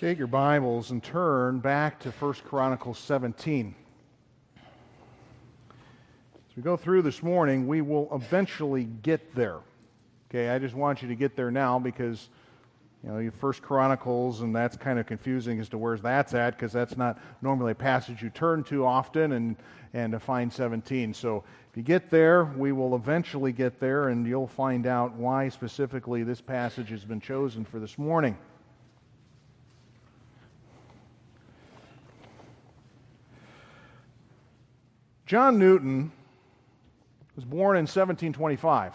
Take your Bibles and turn back to 1 Chronicles 17. As we go through this morning, we will eventually get there. Okay, I just want you to get there now because you know, your First Chronicles, and that's kind of confusing as to where that's at because that's not normally a passage you turn to often, and and to find 17. So if you get there, we will eventually get there, and you'll find out why specifically this passage has been chosen for this morning. John Newton was born in 1725.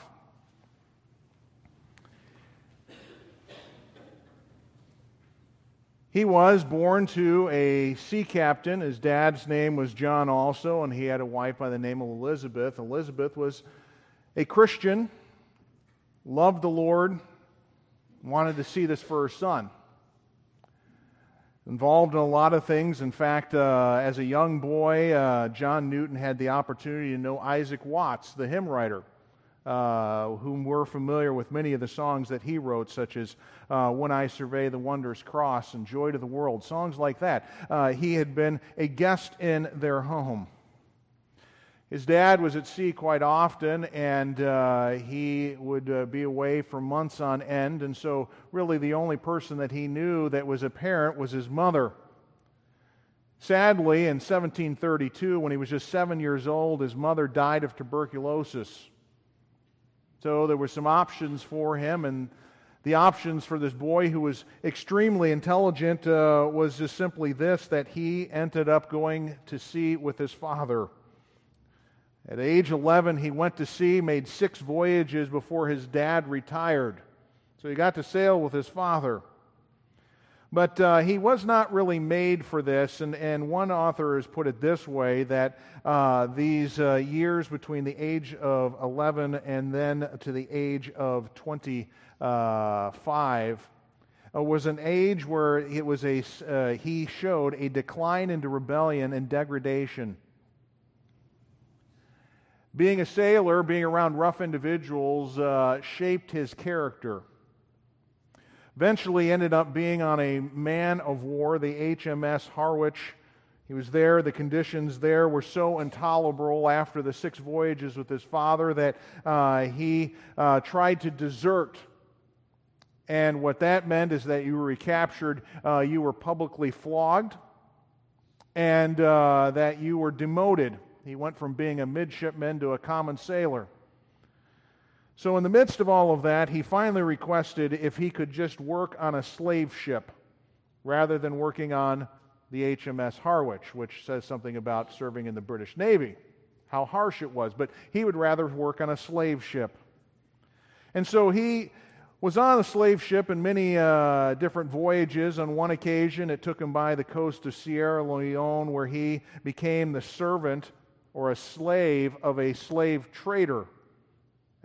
He was born to a sea captain. His dad's name was John also, and he had a wife by the name of Elizabeth. Elizabeth was a Christian, loved the Lord, wanted to see this for her son involved in a lot of things. In fact, uh, as a young boy, uh, John Newton had the opportunity to know Isaac Watts, the hymn writer, uh, whom we're familiar with many of the songs that he wrote, such as uh, When I Survey the Wondrous Cross and Joy to the World, songs like that. Uh, he had been a guest in their home. His dad was at sea quite often, and uh, he would uh, be away for months on end. And so, really, the only person that he knew that was a parent was his mother. Sadly, in 1732, when he was just seven years old, his mother died of tuberculosis. So, there were some options for him, and the options for this boy who was extremely intelligent uh, was just simply this that he ended up going to sea with his father. At age 11, he went to sea, made six voyages before his dad retired. So he got to sail with his father. But uh, he was not really made for this, and, and one author has put it this way that uh, these uh, years between the age of 11 and then to the age of 25 uh, was an age where it was a, uh, he showed a decline into rebellion and degradation being a sailor, being around rough individuals, uh, shaped his character. Eventually ended up being on a man of war, the HMS Harwich. He was there. The conditions there were so intolerable after the six voyages with his father that uh, he uh, tried to desert. And what that meant is that you were recaptured, uh, you were publicly flogged, and uh, that you were demoted. He went from being a midshipman to a common sailor. So, in the midst of all of that, he finally requested if he could just work on a slave ship rather than working on the HMS Harwich, which says something about serving in the British Navy, how harsh it was. But he would rather work on a slave ship. And so he was on a slave ship in many uh, different voyages. On one occasion, it took him by the coast of Sierra Leone, where he became the servant or a slave of a slave trader,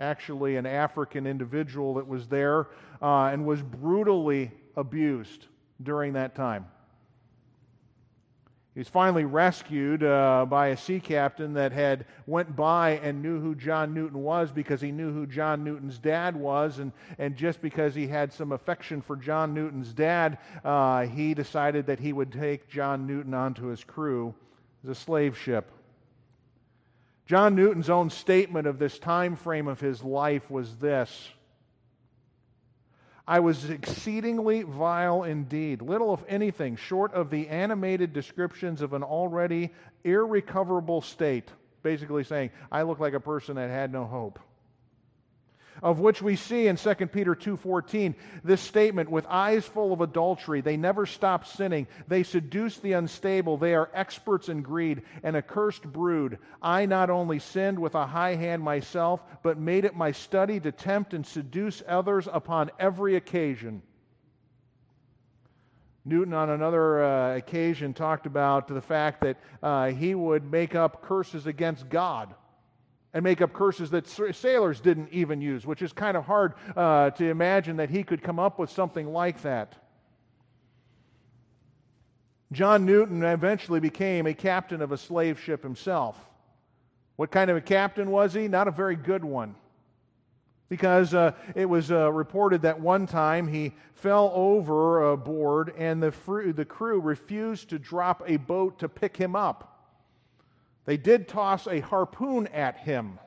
actually, an African individual that was there uh, and was brutally abused during that time. He was finally rescued uh, by a sea captain that had went by and knew who John Newton was because he knew who John Newton's dad was, and, and just because he had some affection for John Newton's dad, uh, he decided that he would take John Newton onto his crew as a slave ship. John Newton's own statement of this time frame of his life was this I was exceedingly vile indeed, little if anything short of the animated descriptions of an already irrecoverable state. Basically saying, I look like a person that had no hope of which we see in 2 Peter 2:14 this statement with eyes full of adultery they never stop sinning. They seduce the unstable. They are experts in greed an accursed brood. I not only sinned with a high hand myself but made it my study to tempt and seduce others upon every occasion. Newton, on another uh, occasion, talked about the fact that uh, he would make up curses against God and make up curses that sailors didn't even use, which is kind of hard uh, to imagine that he could come up with something like that. John Newton eventually became a captain of a slave ship himself. What kind of a captain was he? Not a very good one. because uh, it was uh, reported that one time he fell over a board and the, fr- the crew refused to drop a boat to pick him up. They did toss a harpoon at him,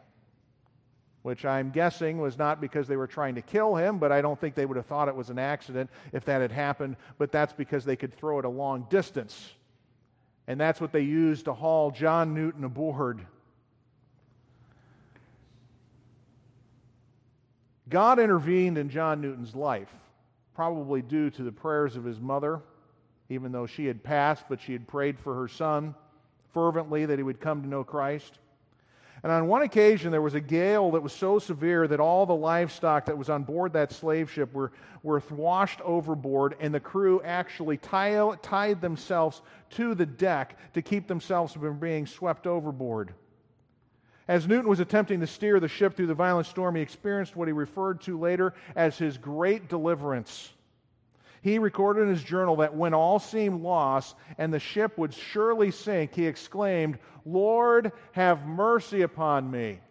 which I'm guessing was not because they were trying to kill him, but I don't think they would have thought it was an accident if that had happened, but that's because they could throw it a long distance. And that's what they used to haul John Newton aboard. God intervened in John Newton's life, probably due to the prayers of his mother, even though she had passed, but she had prayed for her son fervently that he would come to know Christ. And on one occasion, there was a gale that was so severe that all the livestock that was on board that slave ship were, were washed overboard, and the crew actually tie, tied themselves to the deck to keep themselves from being swept overboard. As Newton was attempting to steer the ship through the violent storm, he experienced what he referred to later as his great deliverance. He recorded in his journal that when all seemed lost and the ship would surely sink, he exclaimed, Lord, have mercy upon me.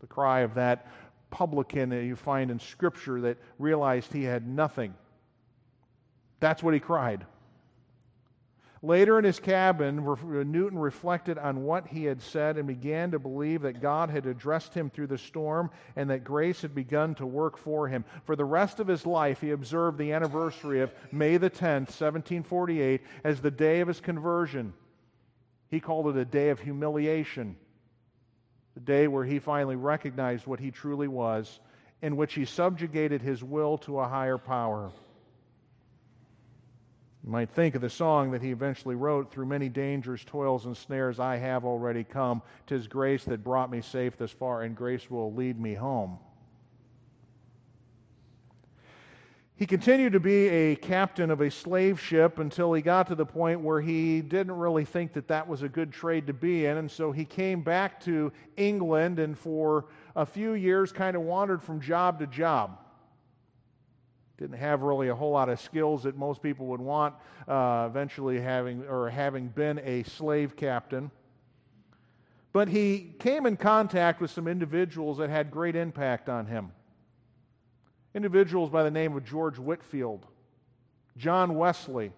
The cry of that publican that you find in Scripture that realized he had nothing. That's what he cried. Later in his cabin, uh, Newton reflected on what he had said and began to believe that God had addressed him through the storm and that grace had begun to work for him. For the rest of his life, he observed the anniversary of May the 10th, 1748, as the day of his conversion. He called it a day of humiliation, the day where he finally recognized what he truly was, in which he subjugated his will to a higher power. You might think of the song that he eventually wrote Through many dangers, toils, and snares, I have already come. Tis grace that brought me safe this far, and grace will lead me home. He continued to be a captain of a slave ship until he got to the point where he didn't really think that that was a good trade to be in. And so he came back to England and for a few years kind of wandered from job to job didn't have really a whole lot of skills that most people would want uh, eventually having or having been a slave captain. But he came in contact with some individuals that had great impact on him. Individuals by the name of George Whitefield John Wesley.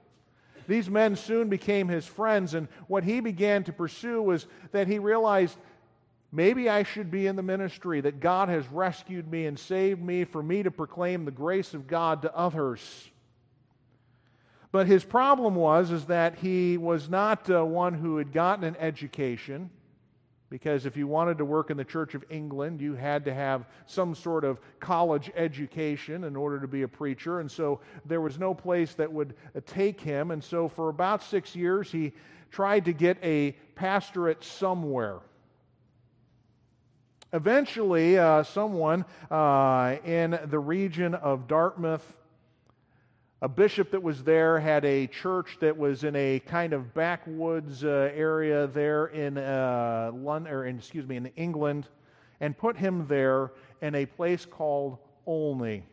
These men soon became his friends and what he began to pursue was that he realized Maybe I should be in the ministry that God has rescued me and saved me for me to proclaim the grace of God to others. But his problem was is that he was not uh, one who had gotten an education because if you wanted to work in the Church of England, you had to have some sort of college education in order to be a preacher. And so there was no place that would uh, take him. And so for about six years, he tried to get a pastorate somewhere. Eventually, uh, someone uh, in the region of Dartmouth, a bishop that was there, had a church that was in a kind of backwoods uh, area there in uh, London, or in, excuse me, in England, and put him there in a place called Olney.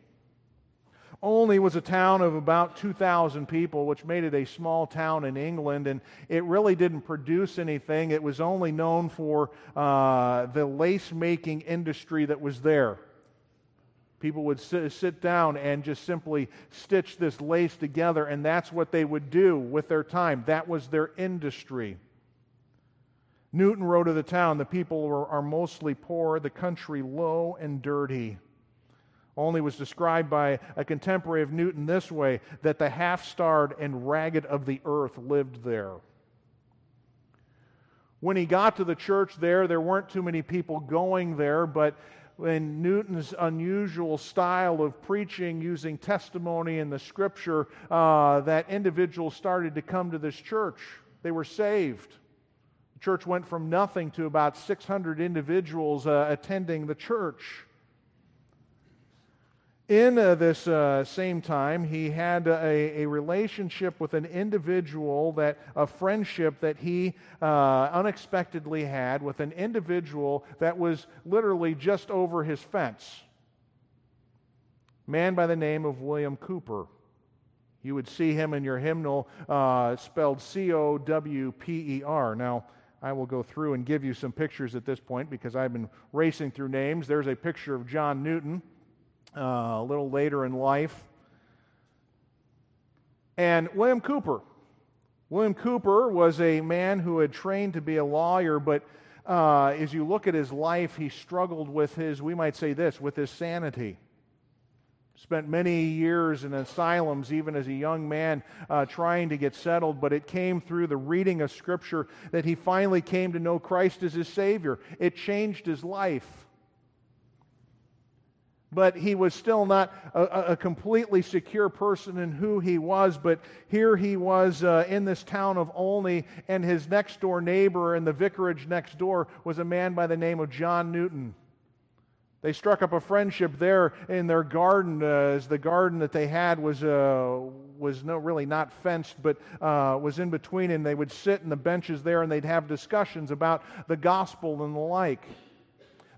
Olney was a town of about 2,000 people, which made it a small town in England, and it really didn't produce anything. It was only known for uh, the lace making industry that was there. People would sit, sit, down and just simply stitch this lace together, and that's what they would do with their time. That was their industry. Newton wrote of the town the people are, are mostly poor, the country low and dirty. Olney was described by a contemporary of Newton this way that the half starved and ragged of the earth lived there. When he got to the church there, there weren't too many people going there, but in Newton's unusual style of preaching using testimony in the scripture, uh, that individuals started to come to this church. They were saved. The church went from nothing to about 600 individuals uh, attending the church. In uh, this uh, same time, he had a, a, relationship with an individual that a friendship that he uh, unexpectedly had with an individual that was literally just over his fence. Man by the name of William Cowper. You would see him in your hymnal uh, spelled C O W P E R. Now, I will go through and give you some pictures at this point because I've been racing through names. There's a picture of John Newton uh, a little later in life. And William Cowper. William Cowper was a man who had trained to be a lawyer, but uh, as you look at his life, he struggled with his, we might say this, with his sanity. Spent many years in asylums, even as a young man, uh, trying to get settled, but it came through the reading of Scripture that he finally came to know Christ as his Savior. It changed his life but he was still not a, a, completely secure person in who he was. But here he was uh, in this town of Olney, and his next door neighbor in the vicarage next door was a man by the name of John Newton. They struck up a friendship there in their garden, uh, as the garden that they had was, uh, was no, really not fenced, but uh, was in between, and they would sit in the benches there and they'd have discussions about the gospel and the like.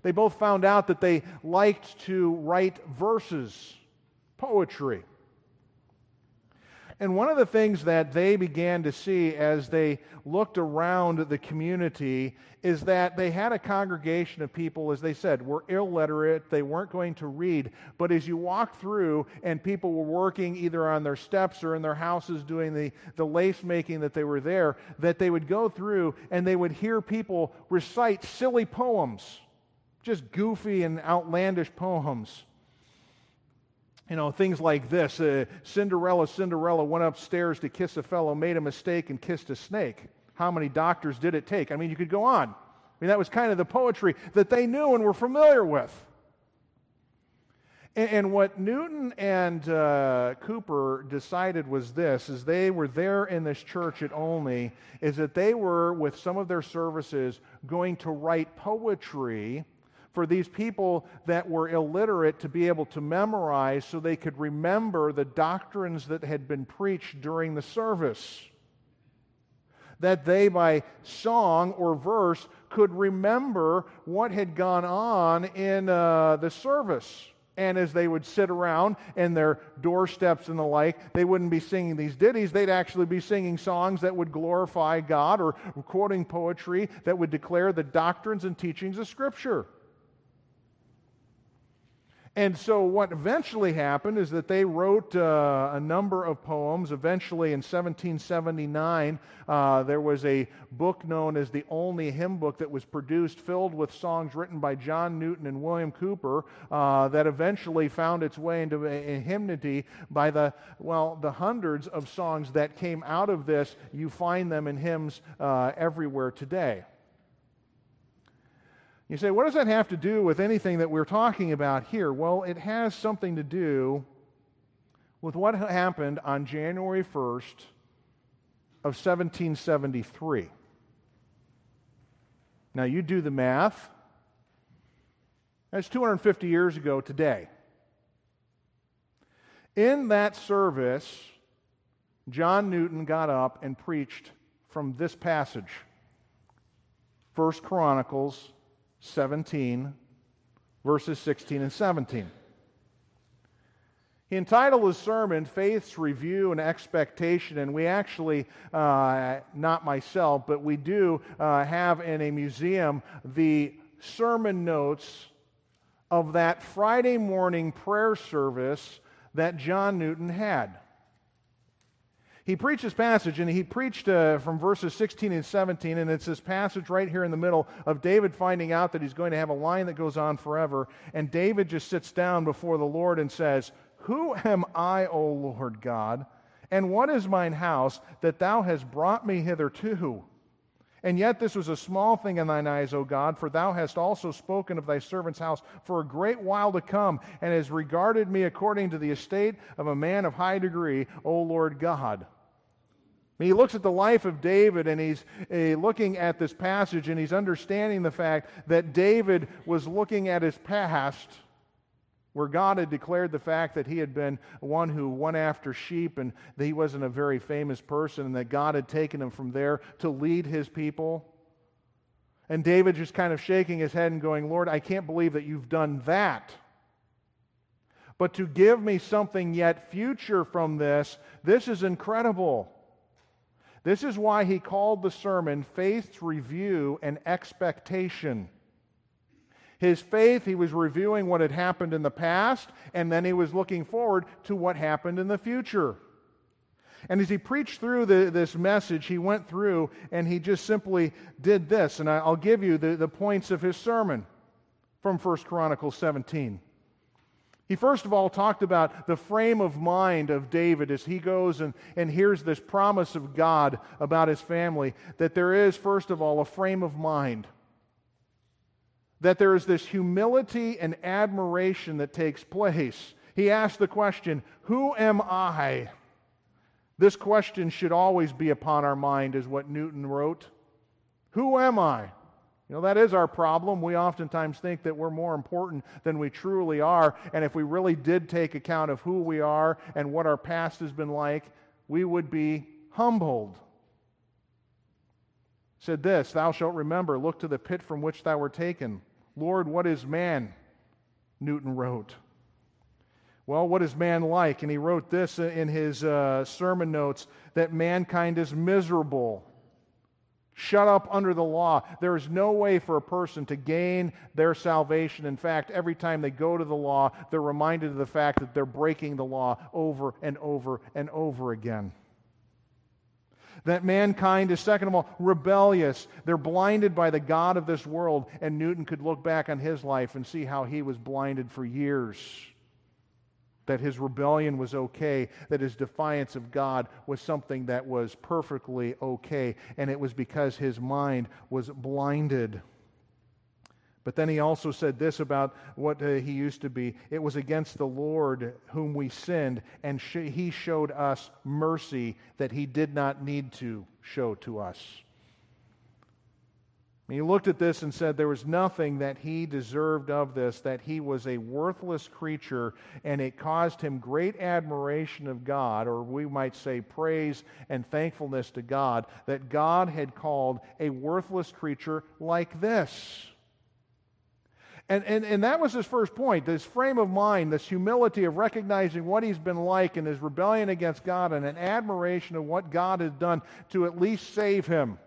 They both found out that they liked to write verses, poetry. And one of the things that they began to see as they looked around the community is that they had a congregation of people, as they said, were illiterate. They weren't going to read. But as you walked through and people were working either on their steps or in their houses doing the, the lace making that they were there, that they would go through and they would hear people recite silly poems just goofy and outlandish poems. You know, things like this uh, Cinderella, Cinderella went upstairs to kiss a fellow, made a mistake, and kissed a snake. How many doctors did it take? I mean, you could go on. I mean, that was kind of the poetry that they knew and were familiar with. And, and what Newton and uh, Cowper decided was this, is they were there in this church at Olney, is that they were, with some of their services, going to write poetry for these people that were illiterate to be able to memorize so they could remember the doctrines that had been preached during the service. That they, by song or verse, could remember what had gone on in uh, the service. And as they would sit around in their doorsteps and the like, they wouldn't be singing these ditties. They'd actually be singing songs that would glorify God or quoting poetry that would declare the doctrines and teachings of Scripture. And so, what eventually happened is that they wrote uh, a number of poems. Eventually, in 1779, uh, there was a book known as the Olney Hymn Book that was produced, filled with songs written by John Newton and William Cowper, uh, that eventually found its way into a, a hymnody by the, well, the hundreds of songs that came out of this. You find them in hymns uh, everywhere today. You say, what does that have to do with anything that we're talking about here? Well, it has something to do with what happened on January 1st of 1773. Now, you do the math. That's 250 years ago today. In that service, John Newton got up and preached from this passage First Chronicles 17, verses 16 and 17. He entitled his sermon Faith's Review and Expectation, and we actually, uh, not myself, but we do uh, have in a museum the sermon notes of that Friday morning prayer service that John Newton had he preached this passage, and he preached uh, from verses 16 and 17, and it's this passage right here in the middle of David finding out that he's going to have a line that goes on forever. And David just sits down before the Lord and says, Who am I, O Lord God? And what is mine house that thou hast brought me hitherto? And yet this was a small thing in thine eyes, O God, for thou hast also spoken of thy servant's house for a great while to come, and has regarded me according to the estate of a man of high degree, O Lord God. He looks at the life of David and he's uh, looking at this passage and he's understanding the fact that David was looking at his past where God had declared the fact that he had been one who went after sheep and that he wasn't a very famous person and that God had taken him from there to lead his people. And David just kind of shaking his head and going, Lord, I can't believe that you've done that. But to give me something yet future from this, this is incredible. This is why he called the sermon Faith's Review and Expectation. His faith, he was reviewing what had happened in the past, and then he was looking forward to what happened in the future. And as he preached through the, this message, he went through and he just simply did this. And I'll give you the, the points of his sermon from 1 Chronicles 17. He first of all talked about the frame of mind of David as he goes and, and hears this promise of God about his family that there is, first of all, a frame of mind. That there is this humility and admiration that takes place. He asked the question, Who am I? This question should always be upon our mind, is what Newton wrote. Who am I? You know, that is our problem. We oftentimes think that we're more important than we truly are. And if we really did take account of who we are and what our past has been like, we would be humbled. Said this Thou shalt remember, look to the pit from which thou wert taken. Lord, what is man? Newton wrote. Well, what is man like? And he wrote this in his uh, sermon notes that mankind is miserable, shut up under the law. There is no way for a person to gain their salvation. In fact, every time they go to the law, they're reminded of the fact that they're breaking the law over and over and over again. That mankind is, second of all, rebellious. They're blinded by the God of this world. And Newton could look back on his life and see how he was blinded for years that his rebellion was okay, that his defiance of God was something that was perfectly okay, and it was because his mind was blinded. But then he also said this about what uh, he used to be it was against the Lord whom we sinned, and sh- he showed us mercy that he did not need to show to us. And he looked at this and said there was nothing that he deserved of this, that he was a worthless creature, and it caused him great admiration of God, or we might say praise and thankfulness to God, that God had called a worthless creature like this. And, and, and that was his first point this frame of mind, this humility of recognizing what he's been like and his rebellion against God, and an admiration of what God has done to at least save him.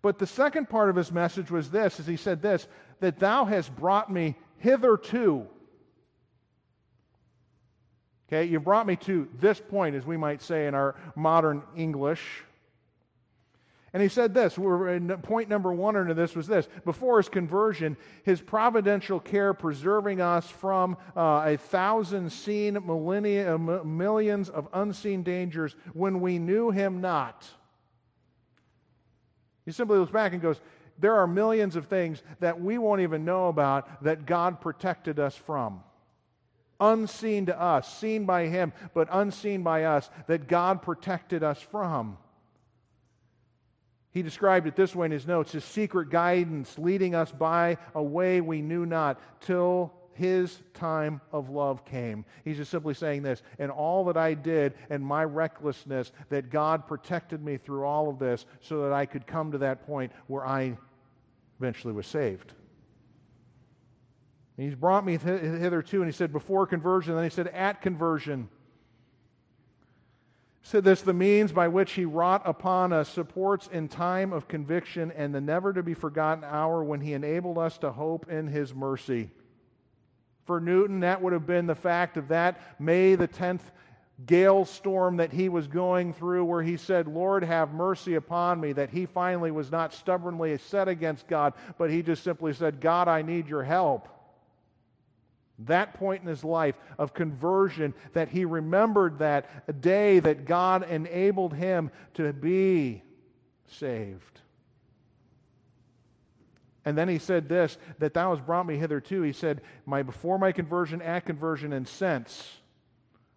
But the second part of his message was this, as he said this, that thou hast brought me hitherto. Okay, you've brought me to this point, as we might say in our modern English. And he said this, point number one under this was this. Before his conversion, his providential care preserving us from uh, a thousand seen millennia, millions of unseen dangers when we knew him not. He simply looks back and goes, There are millions of things that we won't even know about that God protected us from. Unseen to us, seen by Him, but unseen by us, that God protected us from. He described it this way in his notes his secret guidance leading us by a way we knew not till his time of love came. He's just simply saying this, and all that I did and my recklessness, that God protected me through all of this so that I could come to that point where I eventually was saved. He's brought me hitherto, and he said before conversion, then he said at conversion. Said this the means by which he wrought upon us supports in time of conviction and the never to be forgotten hour when he enabled us to hope in his mercy. For Newton, that would have been the fact of that May the 10th gale storm that he was going through, where he said, Lord, have mercy upon me. That he finally was not stubbornly set against God, but he just simply said, God, I need your help. That point in his life of conversion, that he remembered that day that God enabled him to be saved. And then he said this that thou hast brought me hitherto. He said, my, Before my conversion, at conversion, and since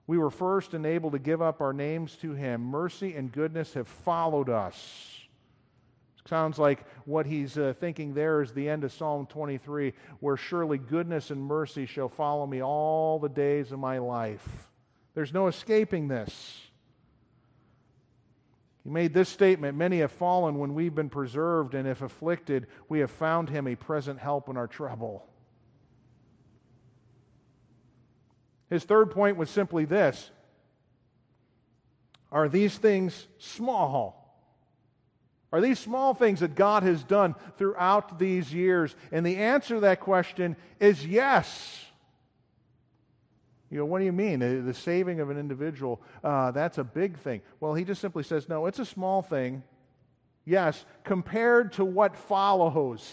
we were first enabled to give up our names to him, mercy and goodness have followed us. Sounds like what he's uh, thinking there is the end of Psalm 23, where surely goodness and mercy shall follow me all the days of my life. There's no escaping this. He made this statement Many have fallen when we've been preserved, and if afflicted, we have found him a present help in our trouble. His third point was simply this Are these things small? Are these small things that God has done throughout these years? And the answer to that question is yes. You know, what do you mean? The saving of an individual, uh, that's a big thing. Well, he just simply says, no, it's a small thing. Yes, compared to what follows.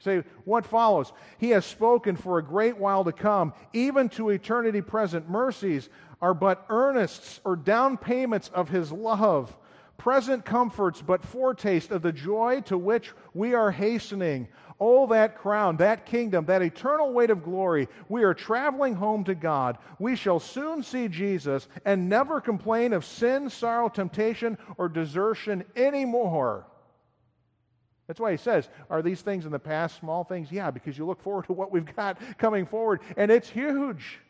Say, what follows? He has spoken for a great while to come, even to eternity present. Mercies are but earnests or down payments of his love present comforts, but foretaste of the joy to which we are hastening. Oh, that crown, that kingdom, that eternal weight of glory. We are traveling home to God. We shall soon see Jesus and never complain of sin, sorrow, temptation, or desertion anymore. That's why he says, Are these things in the past small things? Yeah, because you look forward to what we've got coming forward, and it's huge.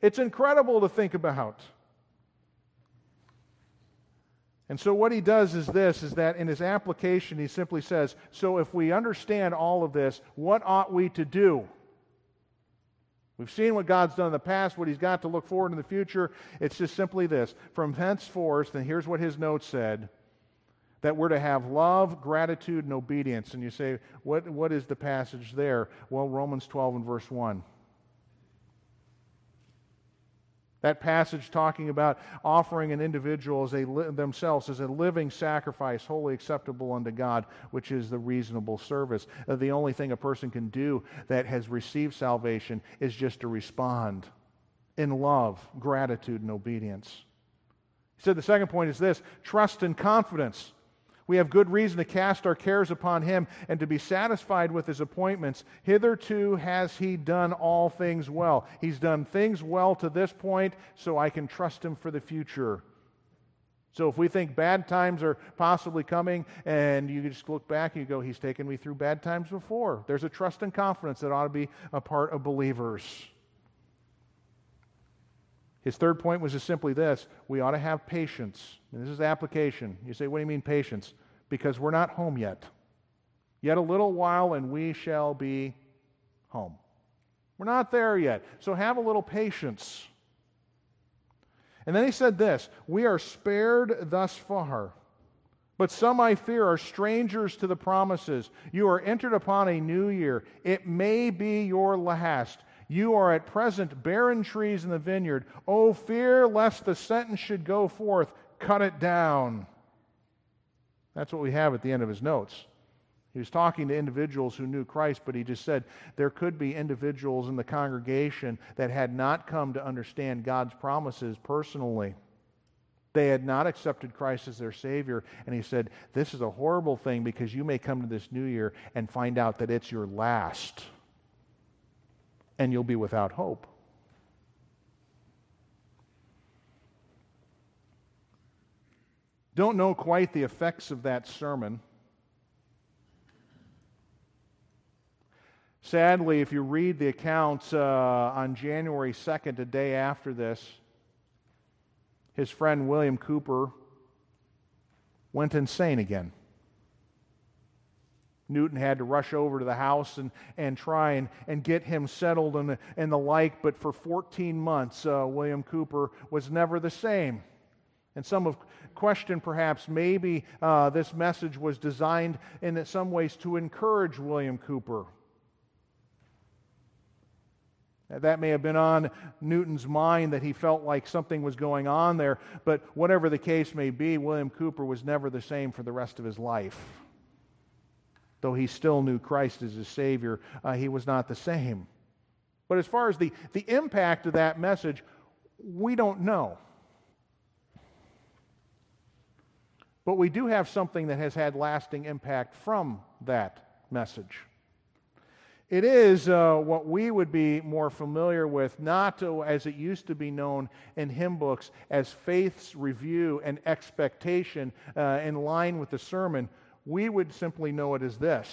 It's incredible to think about. And so what he does is this is that in his application he simply says, so if we understand all of this, what ought we to do? We've seen what God's done in the past, what he's got to look forward in the future. It's just simply this. From henceforth, and here's what his note said, that we're to have love, gratitude, and obedience. And you say, what, what is the passage there? Well, Romans 12 and verse 1. That passage talking about offering an individual as a themselves as a living sacrifice, wholly acceptable unto God, which is the reasonable service. Uh, the only thing a person can do that has received salvation is just to respond in love, gratitude, and obedience. He said the second point is this trust and confidence. We have good reason to cast our cares upon him and to be satisfied with his appointments. Hitherto has he done all things well. He's done things well to this point, so I can trust him for the future. So if we think bad times are possibly coming and you just look back and you go, He's taken me through bad times before, there's a trust and confidence that ought to be a part of believers. His third point was just simply this we ought to have patience. And this is the application. You say, what do you mean patience? Because we're not home yet. Yet a little while and we shall be home. We're not there yet. So have a little patience. And then he said this We are spared thus far. But some, I fear, are strangers to the promises. You are entered upon a new year. It may be your last. You are at present barren trees in the vineyard. Oh, fear lest the sentence should go forth. Cut it down. That's what we have at the end of his notes. He was talking to individuals who knew Christ, but he just said there could be individuals in the congregation that had not come to understand God's promises personally. They had not accepted Christ as their Savior. And he said, This is a horrible thing because you may come to this new year and find out that it's your last and you'll be without hope. Don't know quite the effects of that sermon. Sadly, if you read the accounts uh, on January 2nd, a day after this, his friend William Cowper went insane again. Newton had to rush over to the house and, and try and, and get him settled and and the like, but for 14 months, uh, William Cowper was never the same. And some have questioned perhaps maybe uh, this message was designed in some ways to encourage William Cowper. That may have been on Newton's mind that he felt like something was going on there, but whatever the case may be, William Cowper was never the same for the rest of his life. Though he still knew Christ as his Savior, uh, he was not the same. But as far as the, the impact of that message, we don't know. But we do have something that has had lasting impact from that message. It is uh, what we would be more familiar with, not to, as it used to be known in hymn books as faith's review and expectation uh, in line with the sermon, we would simply know it as this.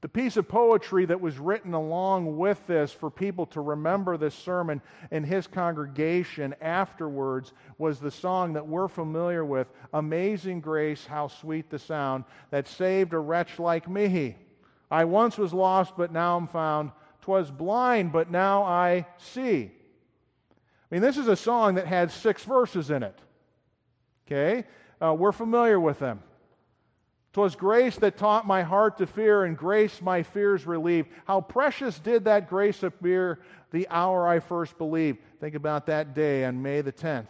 The piece of poetry that was written along with this for people to remember this sermon in his congregation afterwards was the song that we're familiar with Amazing Grace, how sweet the sound that saved a wretch like me. I once was lost, but now I'm found. Twas blind, but now I see. I mean, this is a song that had six verses in it. Okay? Uh, we're familiar with them. "'Twas grace that taught my heart to fear, and grace my fears relieved. How precious did that grace appear the hour I first believed. Think about that day on May the 10th,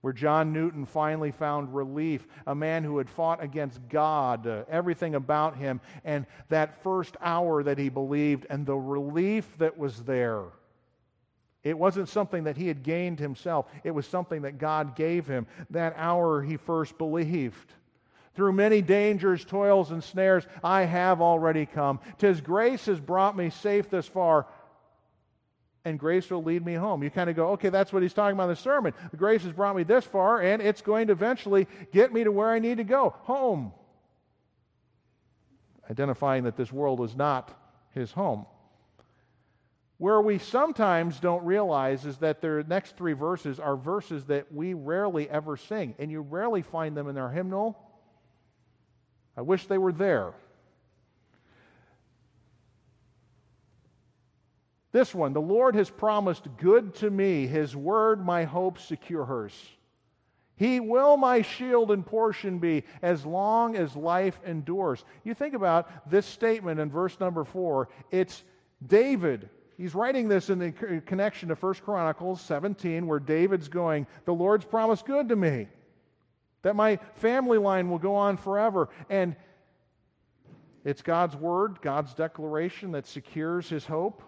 where John Newton finally found relief, a man who had fought against God, uh, everything about him, and that first hour that he believed, and the relief that was there. It wasn't something that he had gained himself, it was something that God gave him. That hour he first believed. Through many dangers, toils, and snares, I have already come. Tis grace has brought me safe this far, and grace will lead me home. You kind of go, okay, that's what he's talking about in the sermon. Grace has brought me this far, and it's going to eventually get me to where I need to go home. Identifying that this world is not his home. Where we sometimes don't realize is that the next three verses are verses that we rarely ever sing, and you rarely find them in our hymnal. I wish they were there. This one, the Lord has promised good to me. His word, my hope secures. He will my shield and portion be as long as life endures. You think about this statement in verse number four. It's David he's writing this in the connection to 1 Chronicles 17, where David's going, The Lord's promised good to me, that my family line will go on forever. And it's God's word, God's declaration that secures his hope.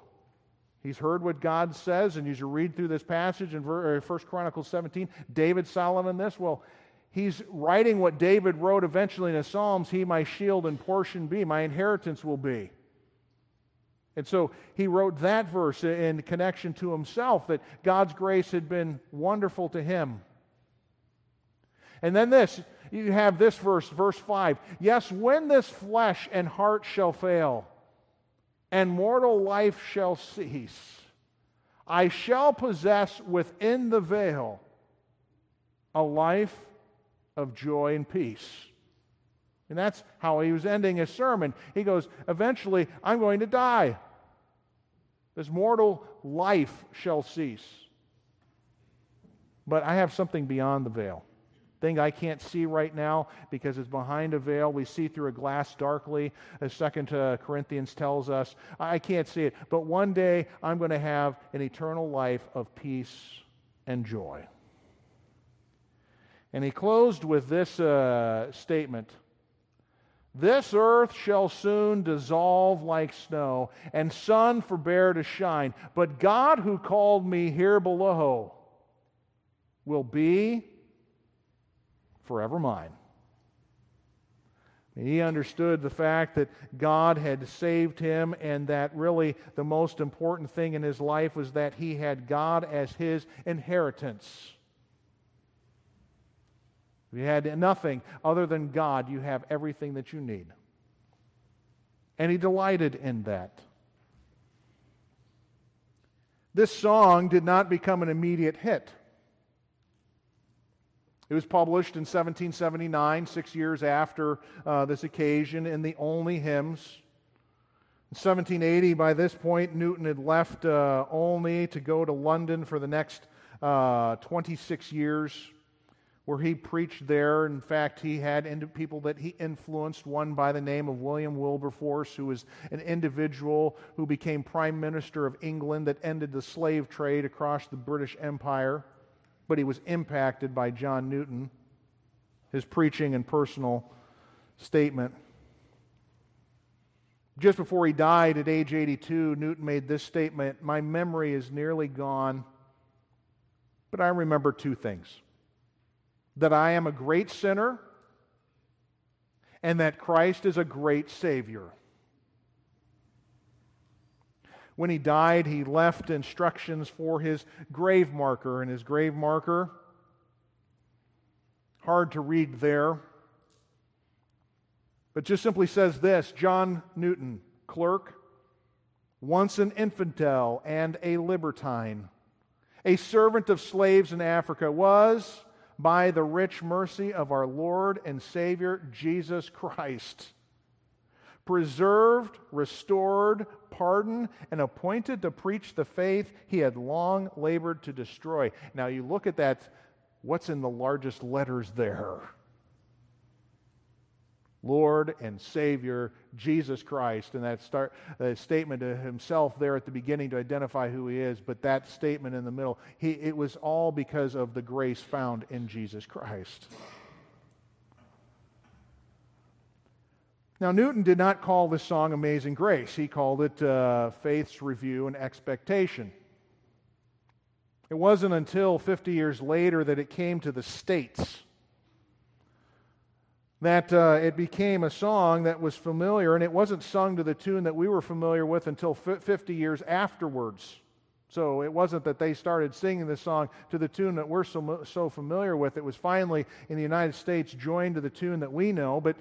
He's heard what God says, and as you read through this passage in 1 uh, Chronicles 17, David, Solomon, this, well, he's writing what David wrote eventually in the Psalms He, my shield and portion be, my inheritance will be. And so he wrote that verse in connection to himself that God's grace had been wonderful to him. And then this, you have this verse, verse 5. Yes, when this flesh and heart shall fail, and mortal life shall cease, I shall possess within the veil a life of joy and peace. And that's how he was ending his sermon. He goes, Eventually, I'm going to die. This mortal life shall cease. But I have something beyond the veil. Thing I can't see right now because it's behind a veil. We see through a glass darkly, as Second uh, Corinthians tells us. I can't see it. But one day I'm going to have an eternal life of peace and joy. And he closed with this uh, statement this earth shall soon dissolve like snow, and sun forbear to shine. But God, who called me here below, will be forever mine. He understood the fact that God had saved him, and that really the most important thing in his life was that he had God as his inheritance. If you had nothing other than God, you have everything that you need. And he delighted in that. This song did not become an immediate hit. It was published in 1779, six years after uh, this occasion, in the Olney Hymns. In 1780, by this point, Newton had left uh, Olney to go to London for the next uh, 26 years where he preached there. In fact, he had people that he influenced, one by the name of William Wilberforce, who was an individual who became Prime Minister of England that ended the slave trade across the British Empire. But he was impacted by John Newton, his preaching and personal statement. Just before he died at age 82, Newton made this statement My memory is nearly gone, but I remember two things that I am a great sinner and that Christ is a great Savior. When he died, he left instructions for his grave marker, and his grave marker, hard to read there, but just simply says this John Newton, clerk, once an infidel and a libertine, a servant of slaves in Africa, was by the rich mercy of our Lord and Savior Jesus Christ, preserved, restored, pardoned, and appointed to preach the faith he had long labored to destroy. Now, you look at that, what's in the largest letters there? Lord and Savior, Jesus Christ. And that start, uh, statement to himself there at the beginning to identify who he is, but that statement in the middle, he, it was all because of the grace found in Jesus Christ. Now, Newton did not call this song Amazing Grace. He called it uh, Faith's Review and Expectation. It wasn't until 50 years later that it came to the States that uh, it became a song that was familiar, and it wasn't sung to the tune that we were familiar with until 50 years afterwards. So it wasn't that they started singing this song to the tune that we're so, so familiar with. It was finally in the United States joined to the tune that we know. But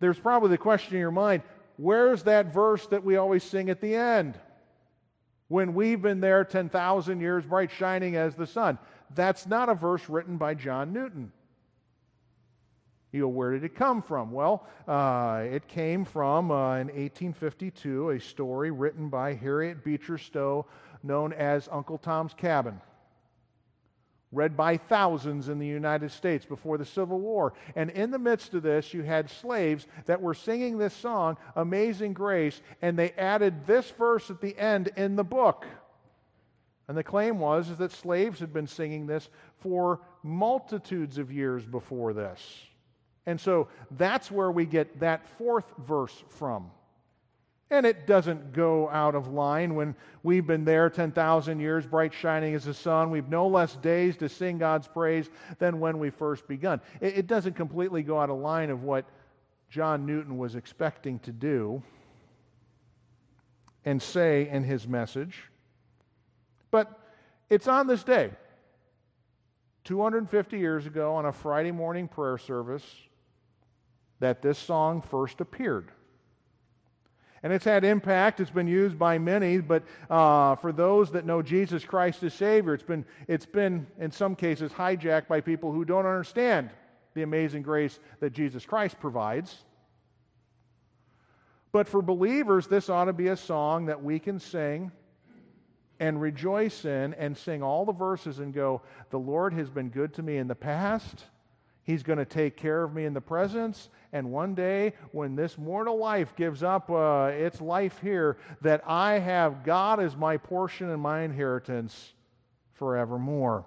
there's probably the question in your mind where's that verse that we always sing at the end? When we've been there 10,000 years, bright shining as the sun. That's not a verse written by John Newton. You know, where did it come from? Well, uh, it came from, uh, in 1852, a story written by Harriet Beecher Stowe known as Uncle Tom's Cabin read by thousands in the United States before the Civil War. And in the midst of this, you had slaves that were singing this song, Amazing Grace, and they added this verse at the end in the book. And the claim was is that slaves had been singing this for multitudes of years before this. And so that's where we get that fourth verse from. And it doesn't go out of line when we've been there 10,000 years, bright shining as the sun. We've no less days to sing God's praise than when we first begun. It, doesn't completely go out of line of what John Newton was expecting to do and say in his message. But it's on this day, 250 years ago, on a Friday morning prayer service that this song first appeared. And it's had impact. It's been used by many, but uh, for those that know Jesus Christ as Savior, it's been, it's been, in some cases, hijacked by people who don't understand the amazing grace that Jesus Christ provides. But for believers, this ought to be a song that we can sing and rejoice in and sing all the verses and go, The Lord has been good to me in the past. He's going to take care of me in the presence. And one day, when this mortal life gives up uh, its life here, that I have God as my portion and my inheritance forevermore.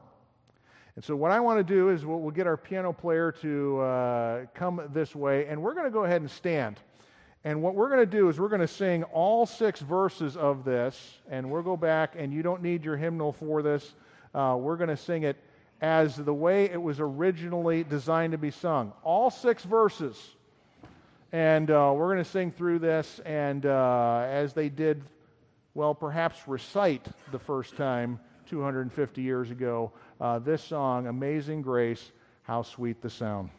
And so, what I want to do is we'll, we'll get our piano player to uh, come this way, and we're going to go ahead and stand. And what we're going to do is we're going to sing all six verses of this, and we'll go back, and you don't need your hymnal for this. Uh, we're going to sing it as the way it was originally designed to be sung. All six verses. And uh, we're going to sing through this, and uh, as they did, well, perhaps recite the first time 250 years ago, uh, this song, Amazing Grace, How Sweet the Sound.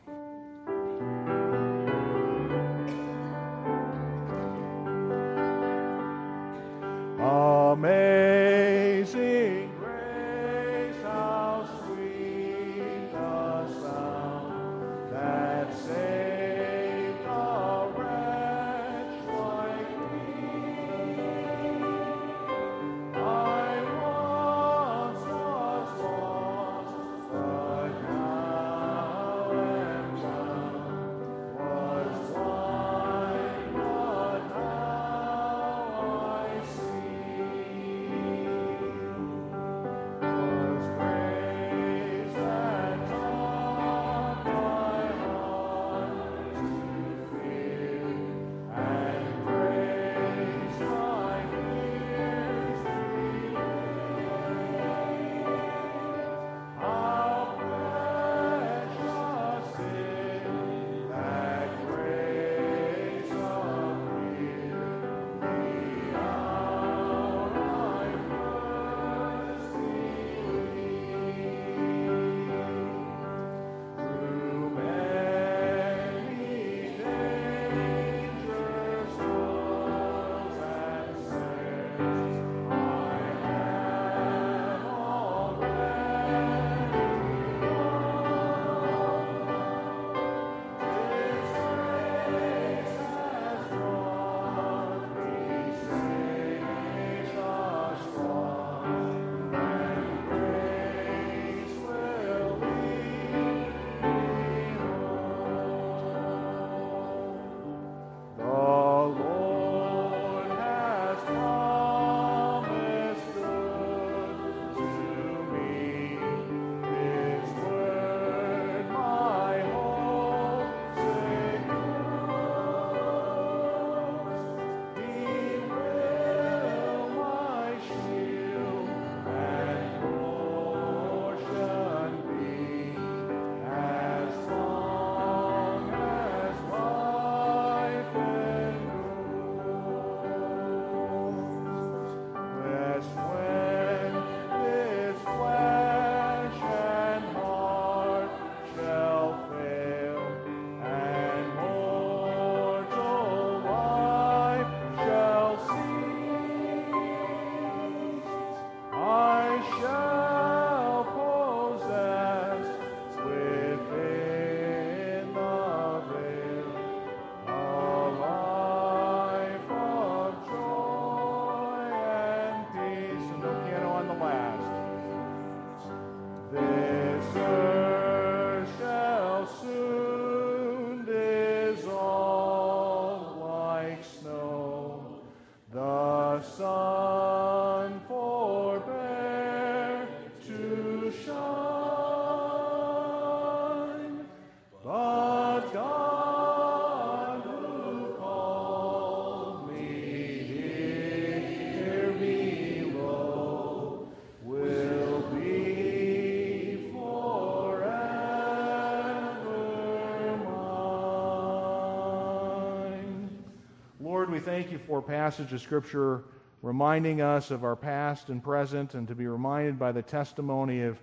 For passage of Scripture reminding us of our past and present, and to be reminded by the testimony of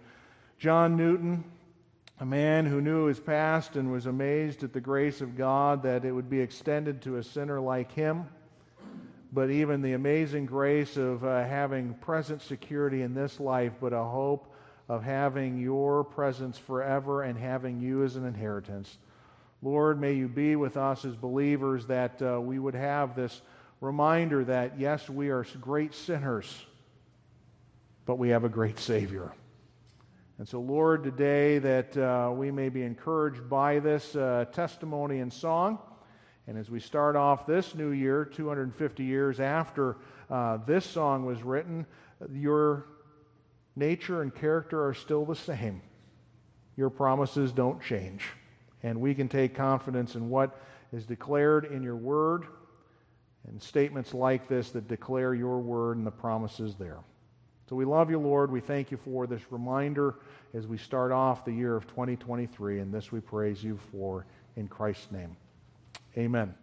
John Newton, a man who knew his past and was amazed at the grace of God that it would be extended to a sinner like him. But even the amazing grace of uh, having present security in this life, but a hope of having your presence forever and having you as an inheritance. Lord, may you be with us as believers that uh, we would have this reminder that, yes, we are great sinners, but we have a great Savior. And so, Lord, today that uh, we may be encouraged by this uh, testimony and song. And as we start off this new year, 250 years after uh, this song was written, your nature and character are still the same. Your promises don't change. And we can take confidence in what is declared in your word and statements like this that declare your word and the promises there. So we love you, Lord. We thank you for this reminder as we start off the year of 2023. And this we praise you for in Christ's name. Amen.